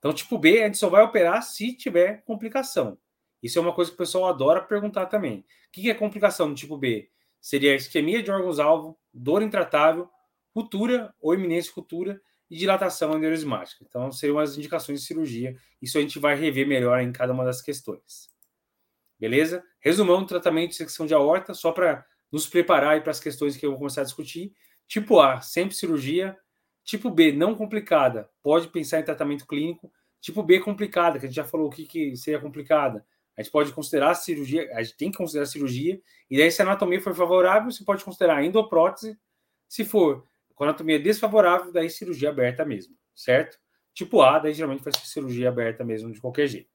Então, tipo B, a gente só vai operar se tiver complicação. Isso é uma coisa que o pessoal adora perguntar também. O que é complicação no tipo B? Seria isquemia de órgãos-alvo, dor intratável, ruptura ou iminência ruptura e dilatação aneurismática. Então, seriam as indicações de cirurgia. Isso a gente vai rever melhor em cada uma das questões. Beleza? Resumão tratamento de secção de aorta, só para nos preparar para as questões que eu vou começar a discutir. Tipo A, sempre cirurgia. Tipo B, não complicada, pode pensar em tratamento clínico. Tipo B, complicada, que a gente já falou o que, que seria complicada. A gente pode considerar a cirurgia, a gente tem que considerar a cirurgia, e daí se a anatomia for favorável, você pode considerar endoprótese. Se for com anatomia desfavorável, daí cirurgia aberta mesmo, certo? Tipo A, daí geralmente vai ser cirurgia aberta mesmo, de qualquer jeito.